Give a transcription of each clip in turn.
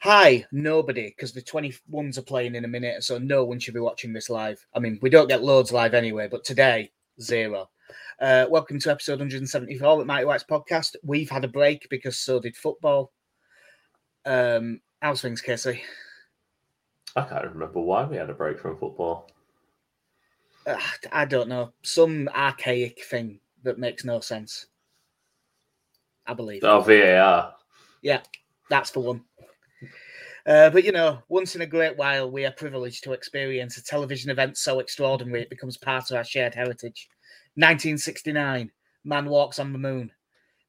Hi, nobody, because the 21s are playing in a minute, so no one should be watching this live. I mean, we don't get loads live anyway, but today, zero. Uh, welcome to episode 174 of Mighty Whites podcast. We've had a break because so did football. Um, how's things, Casey? I can't remember why we had a break from football. Uh, I don't know. Some archaic thing that makes no sense. I believe. Oh, VAR. Yeah, that's the one. Uh, but you know, once in a great while, we are privileged to experience a television event so extraordinary it becomes part of our shared heritage. 1969, man walks on the moon.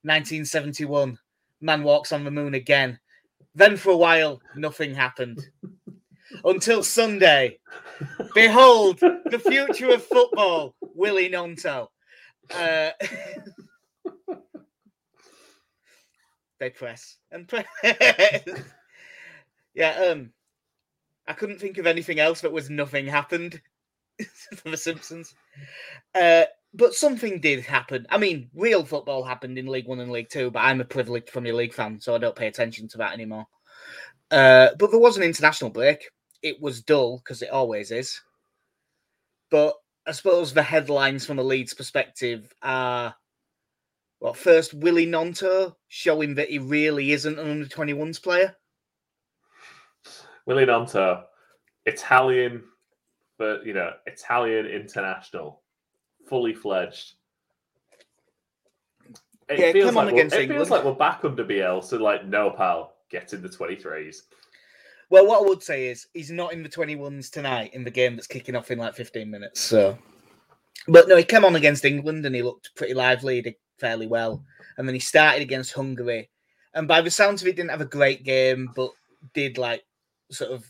1971, man walks on the moon again. Then for a while, nothing happened. Until Sunday, behold the future of football, Willie Gnonto. Uh, they press and press. yeah, um, I couldn't think of anything else that was nothing happened for the Simpsons. Uh, but something did happen. I mean, real football happened in League One and League Two, but I'm a privileged Premier League fan, so I don't pay attention to that anymore. Uh, but there was an international break. It was dull because it always is. But I suppose the headlines from a Leeds perspective are well, first Willie Gnonto showing that he really isn't an under 21s player. Willie Gnonto, Italian, but you know, Italian international, fully fledged. It Yeah, feels come on like we're- it England. feels like we're back under BL. So like, no pal, get in the twenty threes. Well, what I would say is he's not in the 21s tonight in the game that's kicking off in like 15 minutes. So, but no, he came on against England and he looked pretty lively, he did fairly well. And then he started against Hungary. And by the sounds of it, he didn't have a great game, but did like sort of,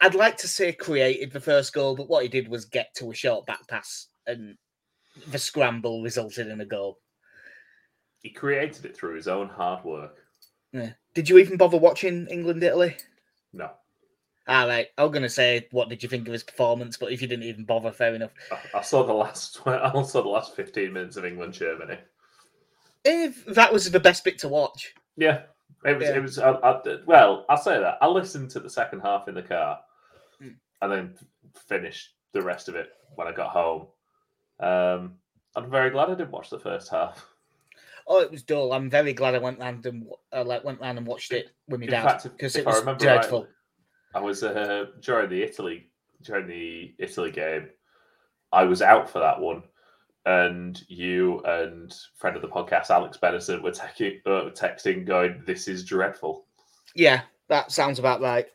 I'd like to say created the first goal, but what he did was get to a short back pass and the scramble resulted in a goal. He created it through his own hard work. Yeah. Did you even bother watching England Italy? No, All right, I was going to say, what did you think of his performance? But if you didn't even bother, fair enough. I, I saw the last. I saw the last fifteen minutes of England Germany. If that was the best bit to watch, Yeah, it was. Yeah. It was. I, I, well, I'll say that I listened to the second half in the car, Mm. and then finished the rest of it when I got home. Um, I'm very glad I didn't watch the first half. oh, it was dull. I'm very glad I went round and uh, like went round and watched it with my In dad because it was remember dreadful. rightly, I was uh, during the Italy during the Italy game. I was out for that one, and you and friend of the podcast Alex Benison were texting, uh, texting going, "This is dreadful." Yeah, that sounds about right.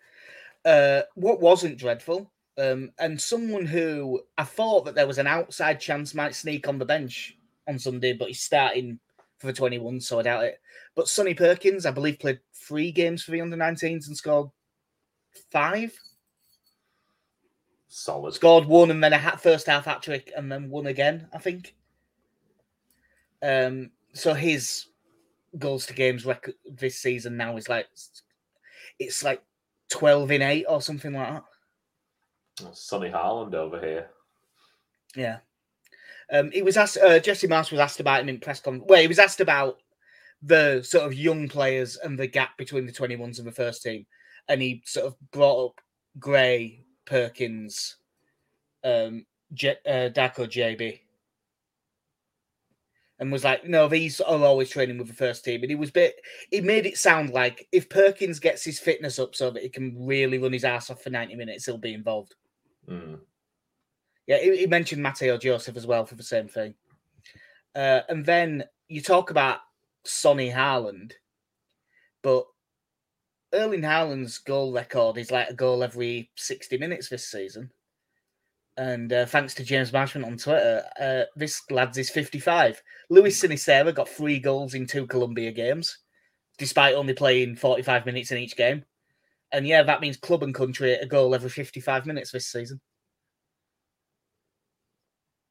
Uh, what wasn't dreadful, um, and someone who I thought that there was an outside chance might sneak on the bench on Sunday, but he's starting for the 21, so I doubt it. But Sonny Perkins, I believe, played three games for the under 19s and scored five. Solid. scored one and then a hat first half hat trick and then one again, I think. Um, so his goals to games record this season now is like it's like twelve in eight or something like that. Sonny Haaland over here. Yeah. Um, he was asked. Uh, Jesse Marsch was asked about him in press conference. Well, he was asked about the sort of young players and the gap between the twenty ones and the first team, and he sort of brought up Gray, Perkins, um, J- uh, Darko Gyabi, and was like, "No, these are always training with the first team." And he was bit. He made it sound like if Perkins gets his fitness up so that he can really run his ass off for ninety minutes, he'll be involved. Mm. Yeah, he, he mentioned Mateo Joseph as well for the same thing. Uh, and then you talk about Sonny Harland, but Erling Haaland's goal record is like a goal every 60 minutes this season. And uh, thanks to James Marshman on Twitter, uh, this lad's is 55. Luis Sinisterra got three goals in two Colombia games, despite only playing 45 minutes in each game. And yeah, that means club and country a goal every 55 minutes this season.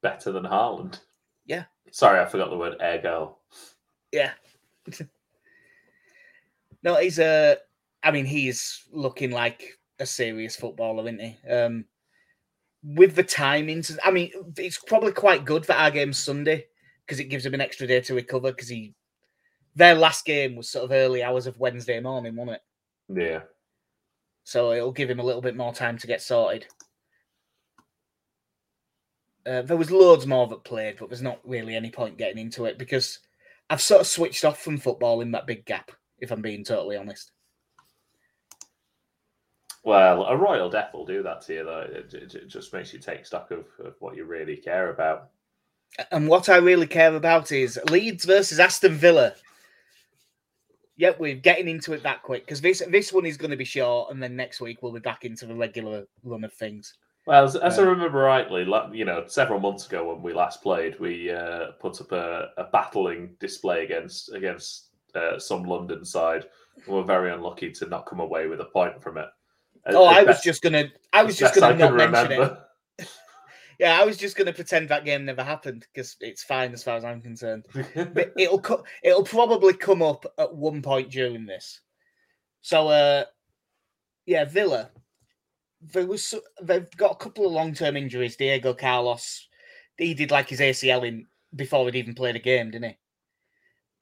Better than Haaland. Yeah. Sorry, I forgot the word air goal. Yeah. no, he's a. I mean, he's looking like a serious footballer, isn't he? Um, with the timings, I mean, it's probably quite good for our game Sunday because it gives him an extra day to recover. Because he, their last game was sort of early hours of Wednesday morning, wasn't it? Yeah. so it'll give him a little bit more time to get sorted. Uh, there was loads more that played, but there's not really any point getting into it because I've sort of switched off from football in that big gap. If I'm being totally honest. Well, a royal death will do that to you, though. It, it, it just makes you take stock of, of what you really care about. And what I really care about is Leeds versus Aston Villa. Yep, we're getting into it that quick because this this one is going to be short, and then next week we'll be back into the regular run of things. Well, as, as I remember rightly, you know, several months ago when we last played, we uh, put up a, a, battling display against against uh, some London side. We were very unlucky to not come away with a point from it. Oh, I was just gonna, I was just gonna not mention remember. it. yeah, I was just gonna pretend that game never happened because it's fine as far as I'm concerned. but it'll co- it'll probably come up at one point during this. So, uh, yeah, Villa there was they've got a couple of long term injuries. Diego Carlos, he did like his ACL in before he'd even played a game, didn't he?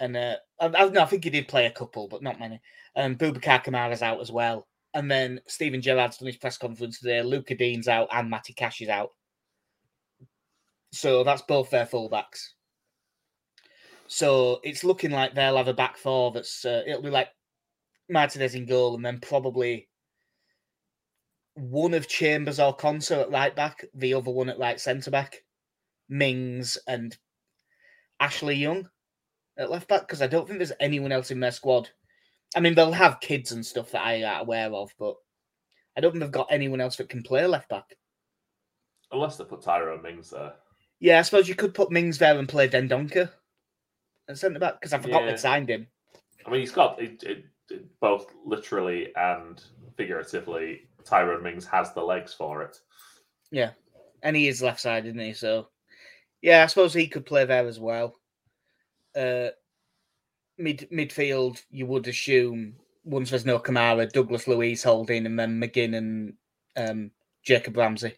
And uh, I, I, no, I think he did play a couple, but not many. And um, Boubacar Kamara's out as well. And then Steven Gerrard's done his press conference today. Lucas Digne's out and Matty Cash is out. So that's both their fullbacks. So it's looking like they'll have a back four that's uh, it'll be like Martinez in goal and then probably one of Chambers or Konsa at right back, the other one at right centre back, Mings and Ashley Young at left back because I don't think there's anyone else in their squad. I mean, they'll have kids and stuff that I am aware of, but I don't think they've got anyone else that can play left back. Unless they put Tyrone Mings there. Yeah, I suppose you could put Mings there and play Dendoncker at centre back because I forgot yeah. they signed him. I mean, he's got it, it, it, both literally and figuratively Tyrone Mings has the legs for it. Yeah, and he is left side, isn't he? So, yeah, I suppose he could play there as well. Uh, mid midfield, you would assume once there's no Kamara, Douglas Luiz holding, and then McGinn and um, Jacob Ramsey.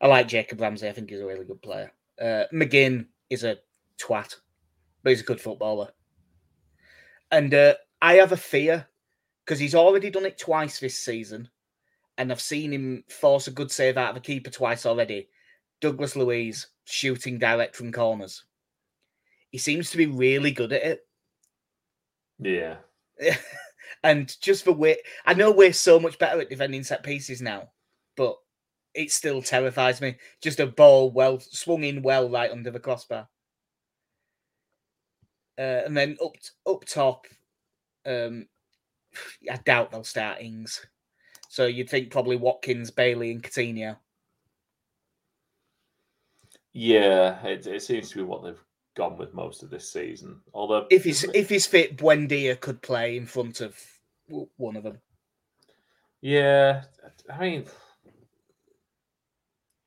I like Jacob Ramsey. I think he's a really good player. Uh, McGinn is a twat, but he's a good footballer. And uh, I have a fear because he's already done it twice this season, and I've seen him force a good save out of a keeper twice already. Douglas Luiz shooting direct from corners. He seems to be really good at it. Yeah. and just for way, I know we're so much better at defending set pieces now, but it still terrifies me. Just a ball well swung in well right under the crossbar. Uh, and then up up top, um, I doubt they'll start Ings. So you'd think probably Watkins, Bailey, and Coutinho. Yeah, it, it seems to be what they've gone with most of this season. Although, if he's if he's fit, Buendia could play in front of one of them. Yeah, I mean,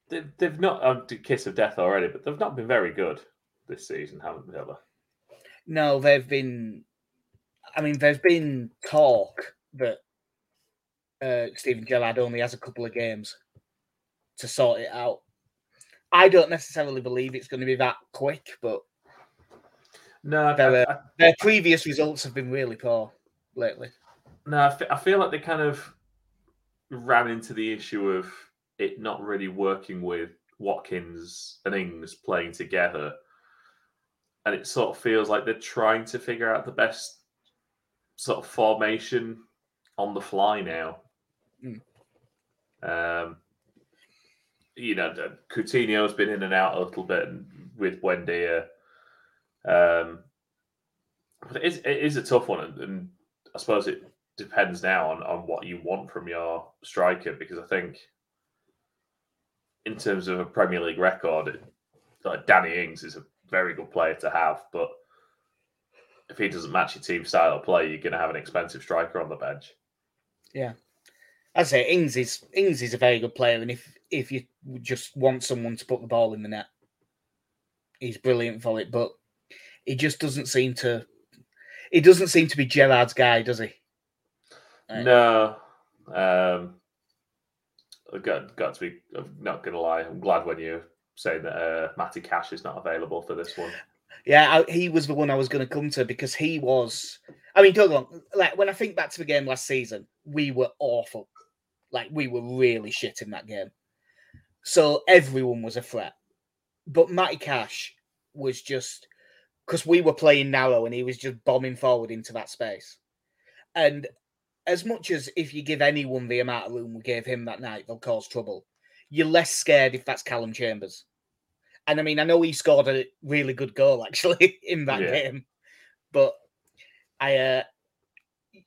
they've, they've not uh, kiss of death already, but they've not been very good this season, haven't they? No, they've been I mean, there's been talk that uh, Steven Gerrard only has a couple of games to sort it out. I don't necessarily believe it's going to be that quick, but no, their, I, I, their previous results have been really poor lately. No, I, f- I feel like they kind of ran into the issue of it not really working with Watkins and Ings playing together. And it sort of feels like they're trying to figure out the best sort of formation on the fly now. Mm. Um, you know, Coutinho's been in and out a little bit with Buendia. Um, but it is, it is a tough one, and I suppose it depends now on, on what you want from your striker because I think, in terms of a Premier League record, it, like Danny Ings is a very good player to have, but if he doesn't match your team style of play, you're going to have an expensive striker on the bench. Yeah, I say Ings is Ings is a very good player, and if if you just want someone to put the ball in the net, he's brilliant for it. But he just doesn't seem to. He doesn't seem to be Gerrard's guy, does he? Right. No. Um, I've got got to be. I'm not going to lie. I'm glad when you saying that uh, Matty Cash is not available for this one. Yeah, I, he was the one I was going to come to because he was. I mean, don't wrong, like when I think back to the game last season, we were awful. Like we were really shit in that game. So everyone was a threat. But Matty Cash was just because we were playing narrow and he was just bombing forward into that space. And as much as if you give anyone the amount of room we gave him that night, they'll cause trouble. You're less scared if that's Calum Chambers. And I mean, I know he scored a really good goal actually in that Yeah. game, but I uh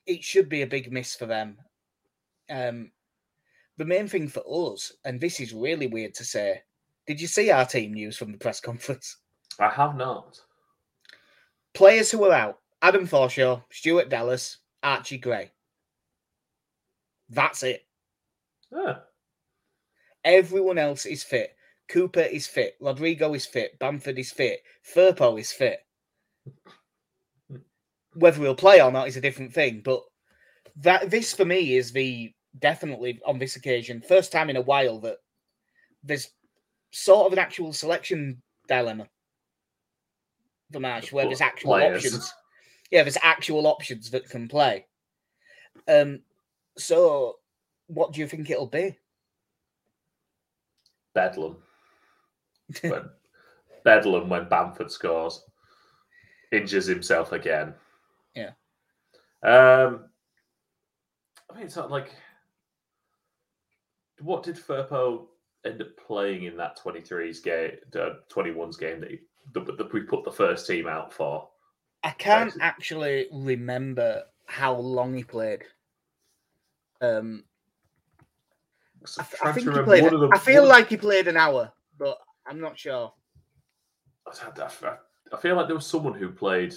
it should be a big miss for them. Um the main thing for us, and this is really weird to say, did you see our team news from the press conference? I have not. Players who are out Adam Forshaw, Stuart Dallas, Archie Gray. That's it. Ah, Everyone else is fit. Cooper is fit. Rodrigo is fit. Bamford is fit. Firpo is fit. Whether he'll play or not is a different thing. But that this for me is the definitely on this occasion first time in a while that there's sort of an actual selection dilemma for March where there's actual Players. options. Yeah, there's actual options that can play. Um, so what do you think it'll be? Bedlam. when Bedlam when Bamford scores, injures himself again. Yeah. Um, I mean, it's not like what did Firpo end up playing in that 23's game, uh, 21's game that, he, that, that we put the first team out for? I can't Basic- actually remember how long he played. Um, I, I think he played. the- I feel like he played an hour, but I'm not sure. I, I- I feel like there was someone who played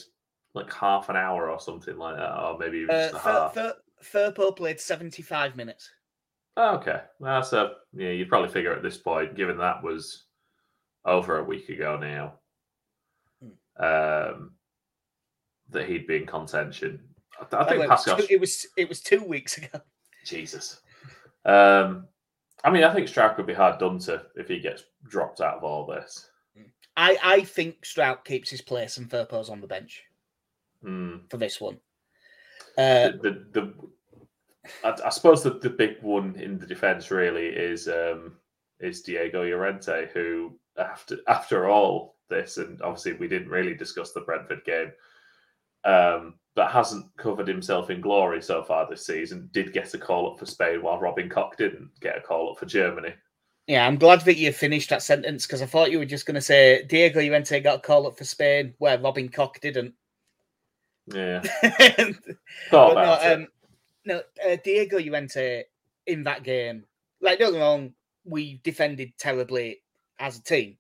like half an hour or something like that, or maybe even Uh, just a Fur, half. Fur, Firpo played 75 minutes. Oh, okay. Well, so yeah, you'd probably figure at this point, given that was over a week ago now, um, that he'd be in contention. I, I think was Pascal. it was it was two weeks ago. Jesus. Um, I mean, I think Struijk could be hard done to if he gets dropped out of all this. I I think Struijk keeps his place and Firpo's on the bench Hmm. for this one. Uh, the, the, the I, I suppose the, the big one in the defense really is um, is Diego Llorente, who after after all this, and obviously we didn't really discuss the Brentford game, um, but hasn't covered himself in glory so far this season. Did get a call up for Spain, while Robin Koch didn't get a call up for Germany. yeah, I'm glad that you finished that sentence because I thought you were just going to say Diego Llorente got a call up for Spain where Robin Koch didn't. Yeah, But thought no, about it. um, no, uh, Diego Llorente in that game, like don't get me wrong, we defended terribly as a team,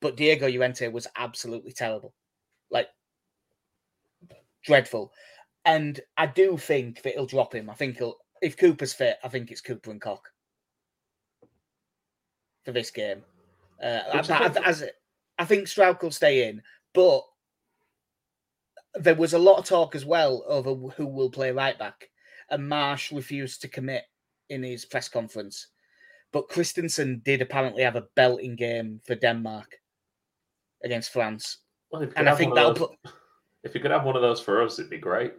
but Diego Llorente was absolutely terrible, like dreadful. And I do think that he'll drop him. I think he'll, if Cooper's fit, I think it's Cooper and Koch for this game. Uh, I, I as, I think Struijk will stay in, but there was a lot of talk as well over who will play right back, and Marsch refused to commit in his press conference. But Kristensen did apparently have a belting game for Denmark against France, Well, if you could and I have think one of that'll those- put if you could have one of those for us, it'd be great.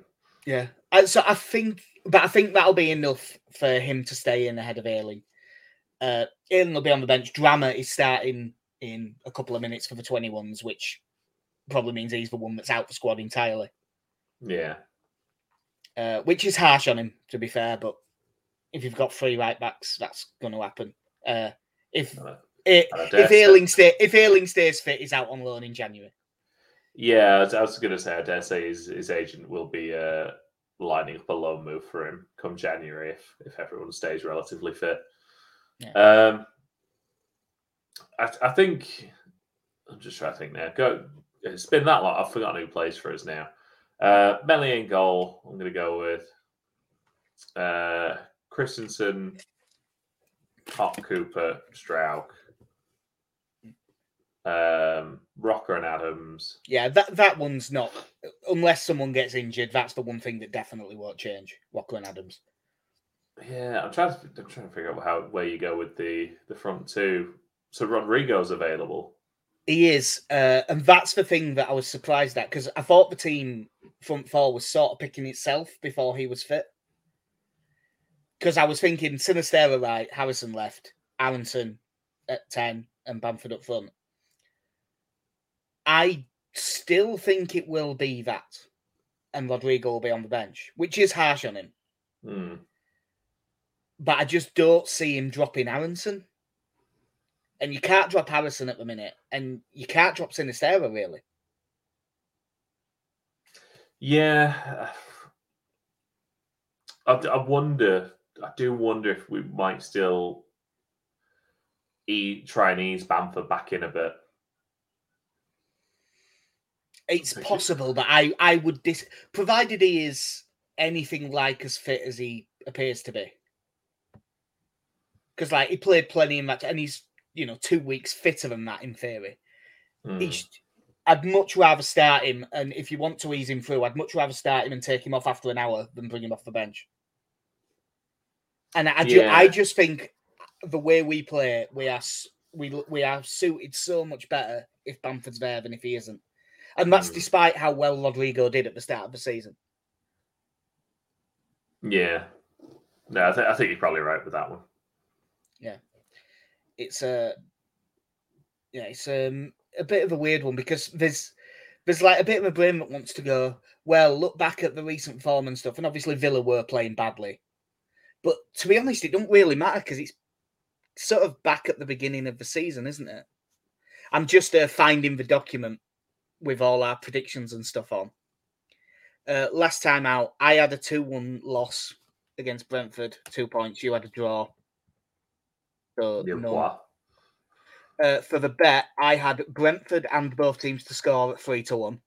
yeah. So I think, but I think that'll be enough for him to stay in ahead of Ayling. Uh, Ayling will be on the bench. Drameh is starting in a couple of minutes for the twenty ones, which probably means he's the one that's out the squad entirely. Yeah, uh, which is harsh on him, to be fair. But if you've got three right backs, that's going to happen. Uh, if I- and I dare if Ayling stay if Ayling stays fit, he's out on loan in January. Yeah, I was- going to say, I dare say his, his agent will be uh, lining up a loan move for him come January if, if everyone stays relatively fit. Yeah. Um, I, I think, I'm just trying to think now. Go, it's been that long, I've forgotten who plays for us now. Uh, Meslier in goal, I'm going to go with uh, Kristensen, Hop Cooper, Struijk, um, Roca and Adams. Yeah, that that one's not unless someone gets injured. That's the one thing that definitely won't change. Roca and Adams. Yeah, I'm trying to I'm trying to figure out how where you go with the the front two. So Rodrigo's available. He is, uh, and that's the thing that I was surprised at because I thought the team front four was sort of picking itself before he was fit. Because I was thinking Sinisterra right, Harrison left, Aaronson at ten, and Bamford up front. I still think it will be that, and Rodrigo will be on the bench, which is harsh on him. Hmm. But I just don't see him dropping Aaronson. And you can't drop Harrison at the minute, and you can't drop Sinisterra really. Yeah, I, I wonder. I do wonder if we might still e- try and ease Bamford back in a bit. It's possible, but I I would dis provided he is anything like as fit as he appears to be. Because like he played plenty in match, and he's you know two weeks fitter than that in theory. Hmm. He's, I'd much rather start him, and if you want to ease him through, I'd much rather start him and take him off after an hour than bring him off the bench. And I, ju- Yeah. I just think the way we play, we are we we are suited so much better if Bamford's there than if he isn't, and that's Mm. despite how well Rodrigo did at the start of the season. Yeah. No, I, th- I think you're probably right with that one. Yeah, it's a yeah, it's um, a bit of a weird one because there's there's like a bit of a brain that wants to go. Well, look back at the recent form and stuff, and obviously Villa were playing badly, but to be honest, it don't really matter because it's sort of back at the beginning of the season, isn't it? I'm just uh, finding the document with all our predictions and stuff on. Uh, last time out, I had a two-one loss against Brentford, two points. You had a draw. So what? Uh, for the bet, I had Brentford and both teams to score at three to one.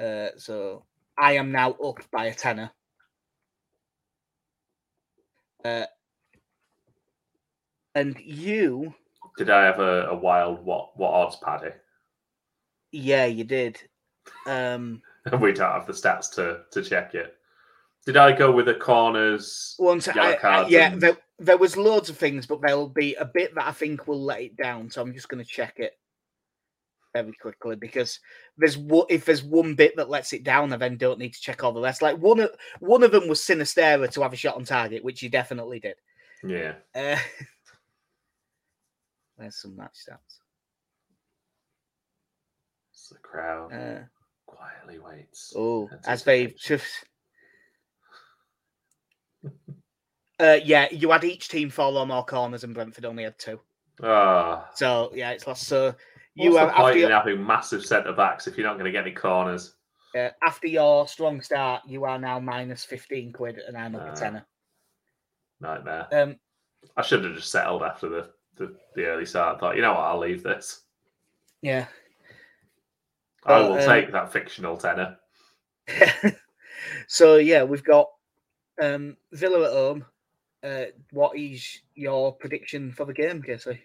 Uh, so I am now up by a tenner. Uh, and you, Did I have a, a wild what what odds, Paddy? yeah, you did. Um, we don't have the stats to to check it. Did I go with the corners? once I, I, yeah, and- there, there was loads of things, but there'll be a bit that I think will let it down. So I'm just going to check it very quickly because there's if there's one bit that lets it down, I then don't need to check all the rest. Like one of one of them was Sinisterra to have a shot on target, which he definitely did. Yeah. Uh, there's some match stats. It's the crowd Uh, quietly waits. oh, as they Anticipation. Uh, yeah, you had each team four or more corners, and Brentford only had two. Ah. So yeah, it's lost. So you What's have the point in having massive centre backs if you're not going to get any corners? uh, after your strong start, you are now minus fifteen quid, and I'm up a Ah. tenner. Nightmare. Um, I should have just settled after the, the, the early start. I Thought, you know what, I'll leave this. yeah. I will um, take that fictional tenner. so yeah, we've got um, Villa at home. Uh, what is your prediction for the game, Casey?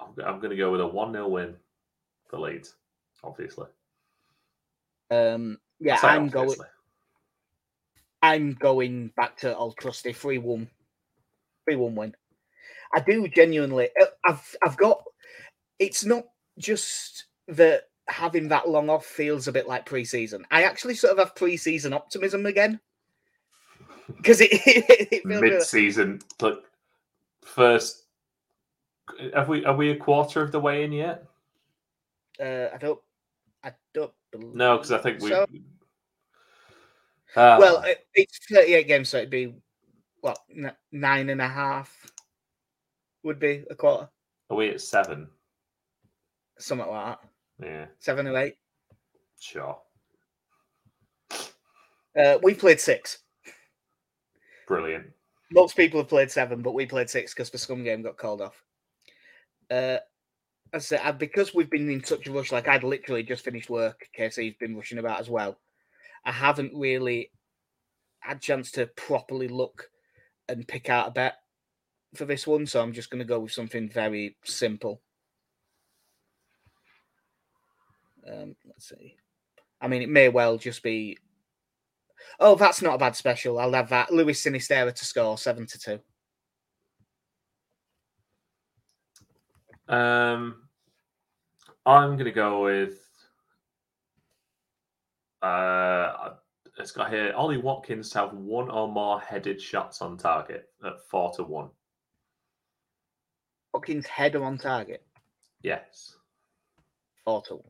I'm, I'm going to go with a 1 0 win for Leeds, obviously. Um, yeah, say I'm going. I'm going back to Old Trusty, three one, three one win. I do genuinely. uh, I've I've got. It's not just that having that long off feels a bit like pre-season. I actually sort of have pre-season optimism again because it, it feels Mid really- season, look, first. Have we are we a quarter of the way in yet? uh, I don't. I don't. No, because I think we. So- Ah, well, it, it's thirty-eight games, so it'd be what n- nine and a half would be a quarter, are we at seven? something like that, Yeah, seven or eight. sure. Uh, we played six. Brilliant. Most people have played seven, but we played six because the scum game got called off. Uh, as I said, because we've been in such a rush, like I'd literally just finished work. Casey's been rushing about as well. I haven't really had a chance to properly look and pick out a bet for this one, so I'm just going to go with something very simple. Um, let's see. I mean, it may well just be Oh, that's not a bad special. I'll have that. Luis Sinisterra to score seven to two. Um, I'm going to go with. Uh, it's got here Ollie Watkins to have one or more headed shots on target at four to one. Watkins header on target. Yes. Four to one.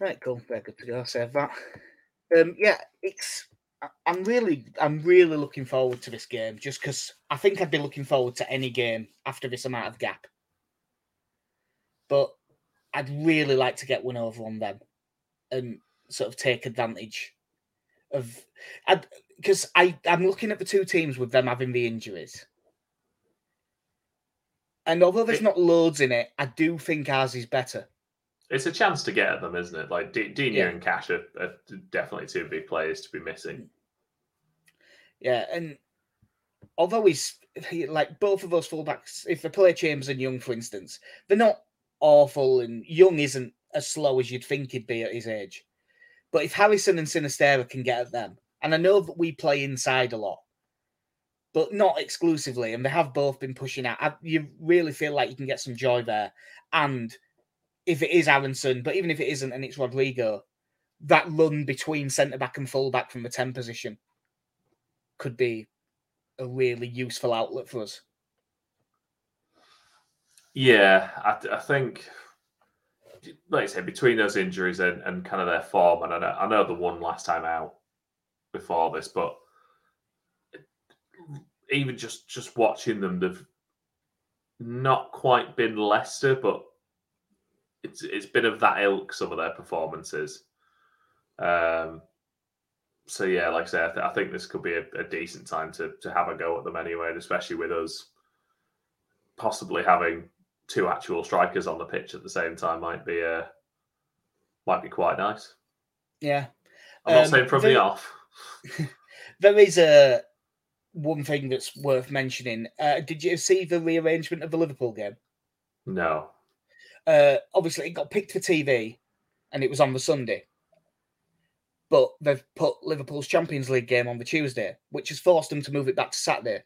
Right, cool. Very good to go. Save that. Um, yeah, it's. I'm really, I'm really looking forward to this game, just because I think I'd be looking forward to any game after this amount of gap. But I'd really like to get one over on them, and sort of take advantage of, because I, I'm looking at the two teams with them having the injuries. And although there's It- not loads in it, I do think ours is better. It's a chance to get at them, isn't it? Like D- Digne Yeah. and Cash are, are definitely two big players to be missing. Yeah, and although he's he- like both of those fullbacks, if they play Chambers and Young, for instance, they're not awful, and Young isn't as slow as you'd think he'd be at his age. But if Harrison and Sinisterra can get at them, and I know that we play inside a lot, but not exclusively, and they have both been pushing out, I, you really feel like you can get some joy there. And if it is Aaronson, but even if it isn't and it's Rodrigo, that run between centre back and full back from the 10 position could be a really useful outlet for us. Yeah, I, I think, like I say, between those injuries and, and kind of their form, and I know, I know the one last time out before this, but even just just watching them, they've not quite been Leicester, but it's it's been of that ilk. Some of their performances. Um, so yeah, like I say, I, th- I think this could be a, a decent time to to have a go at them anyway, especially with us possibly having two actual strikers on the pitch at the same time might be uh might be quite nice. Yeah. I'm not Um, saying from the- the off. There is a one thing that's worth mentioning. Uh, did you see the rearrangement of the Liverpool game? No. Uh, obviously, it got picked for TV, and it was on the Sunday. But they've put Liverpool's Champions League game on the Tuesday, which has forced them to move it back to Saturday.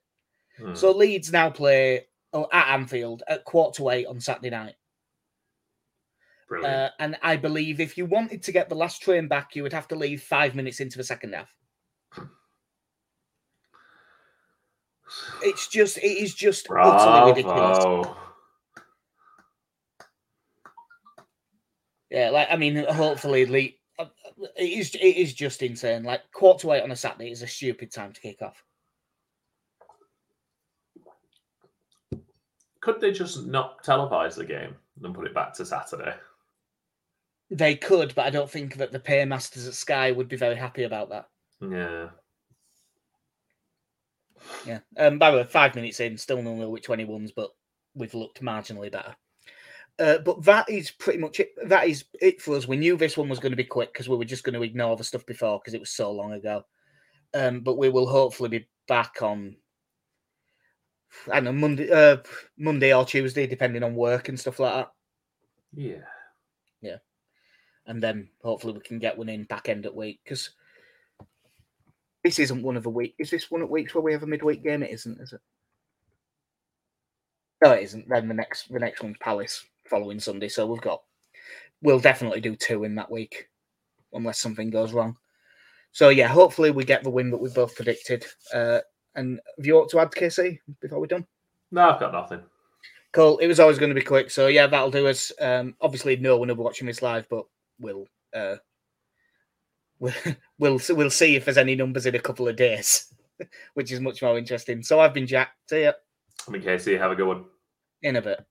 Hmm. So Leeds now play oh, at Anfield at quarter to eight on Saturday night. Brilliant. Uh, and I believe if you wanted to get the last train back, you would have to leave five minutes into the second half. It's just, it is just utterly ridiculous. Yeah, like I mean, hopefully, Le- uh, it is, it is just insane. Like quarter to eight on a Saturday is a stupid time to kick off. Could they just not televise the game and put it back to Saturday? They could, but I don't think that the paymasters at Sky would be very happy about that. Yeah. Yeah. Um, by the way, five minutes in, still no know which one he wins, but we've looked marginally better. Uh, but that is pretty much it. That is it for us. We knew this one was going to be quick because we were just going to ignore the stuff before because it was so long ago. Um, but we will hopefully be back on. I don't know Monday, uh, Monday or Tuesday, depending on work and stuff like that. Yeah. Yeah, and then hopefully we can get one in back end at week because this isn't one of the week. Is this one of weeks where we have a midweek game? It isn't, is it? No, it isn't. Then the next the next one's Palace following Sunday. So we've got we'll definitely do two in that week, unless something goes wrong. So yeah, hopefully we get the win that we both predicted. Uh, and have you ought to add Casey, before we're done? No, I've got nothing. Cool. It was always going to be quick. So yeah, that'll do us. Um, obviously, no one will be watching this live, but we'll uh, we'll we'll we'll see if there's any numbers in a couple of days, which is much more interesting. So I've been Jack. See ya I mean, Casey, have a good one. in a bit.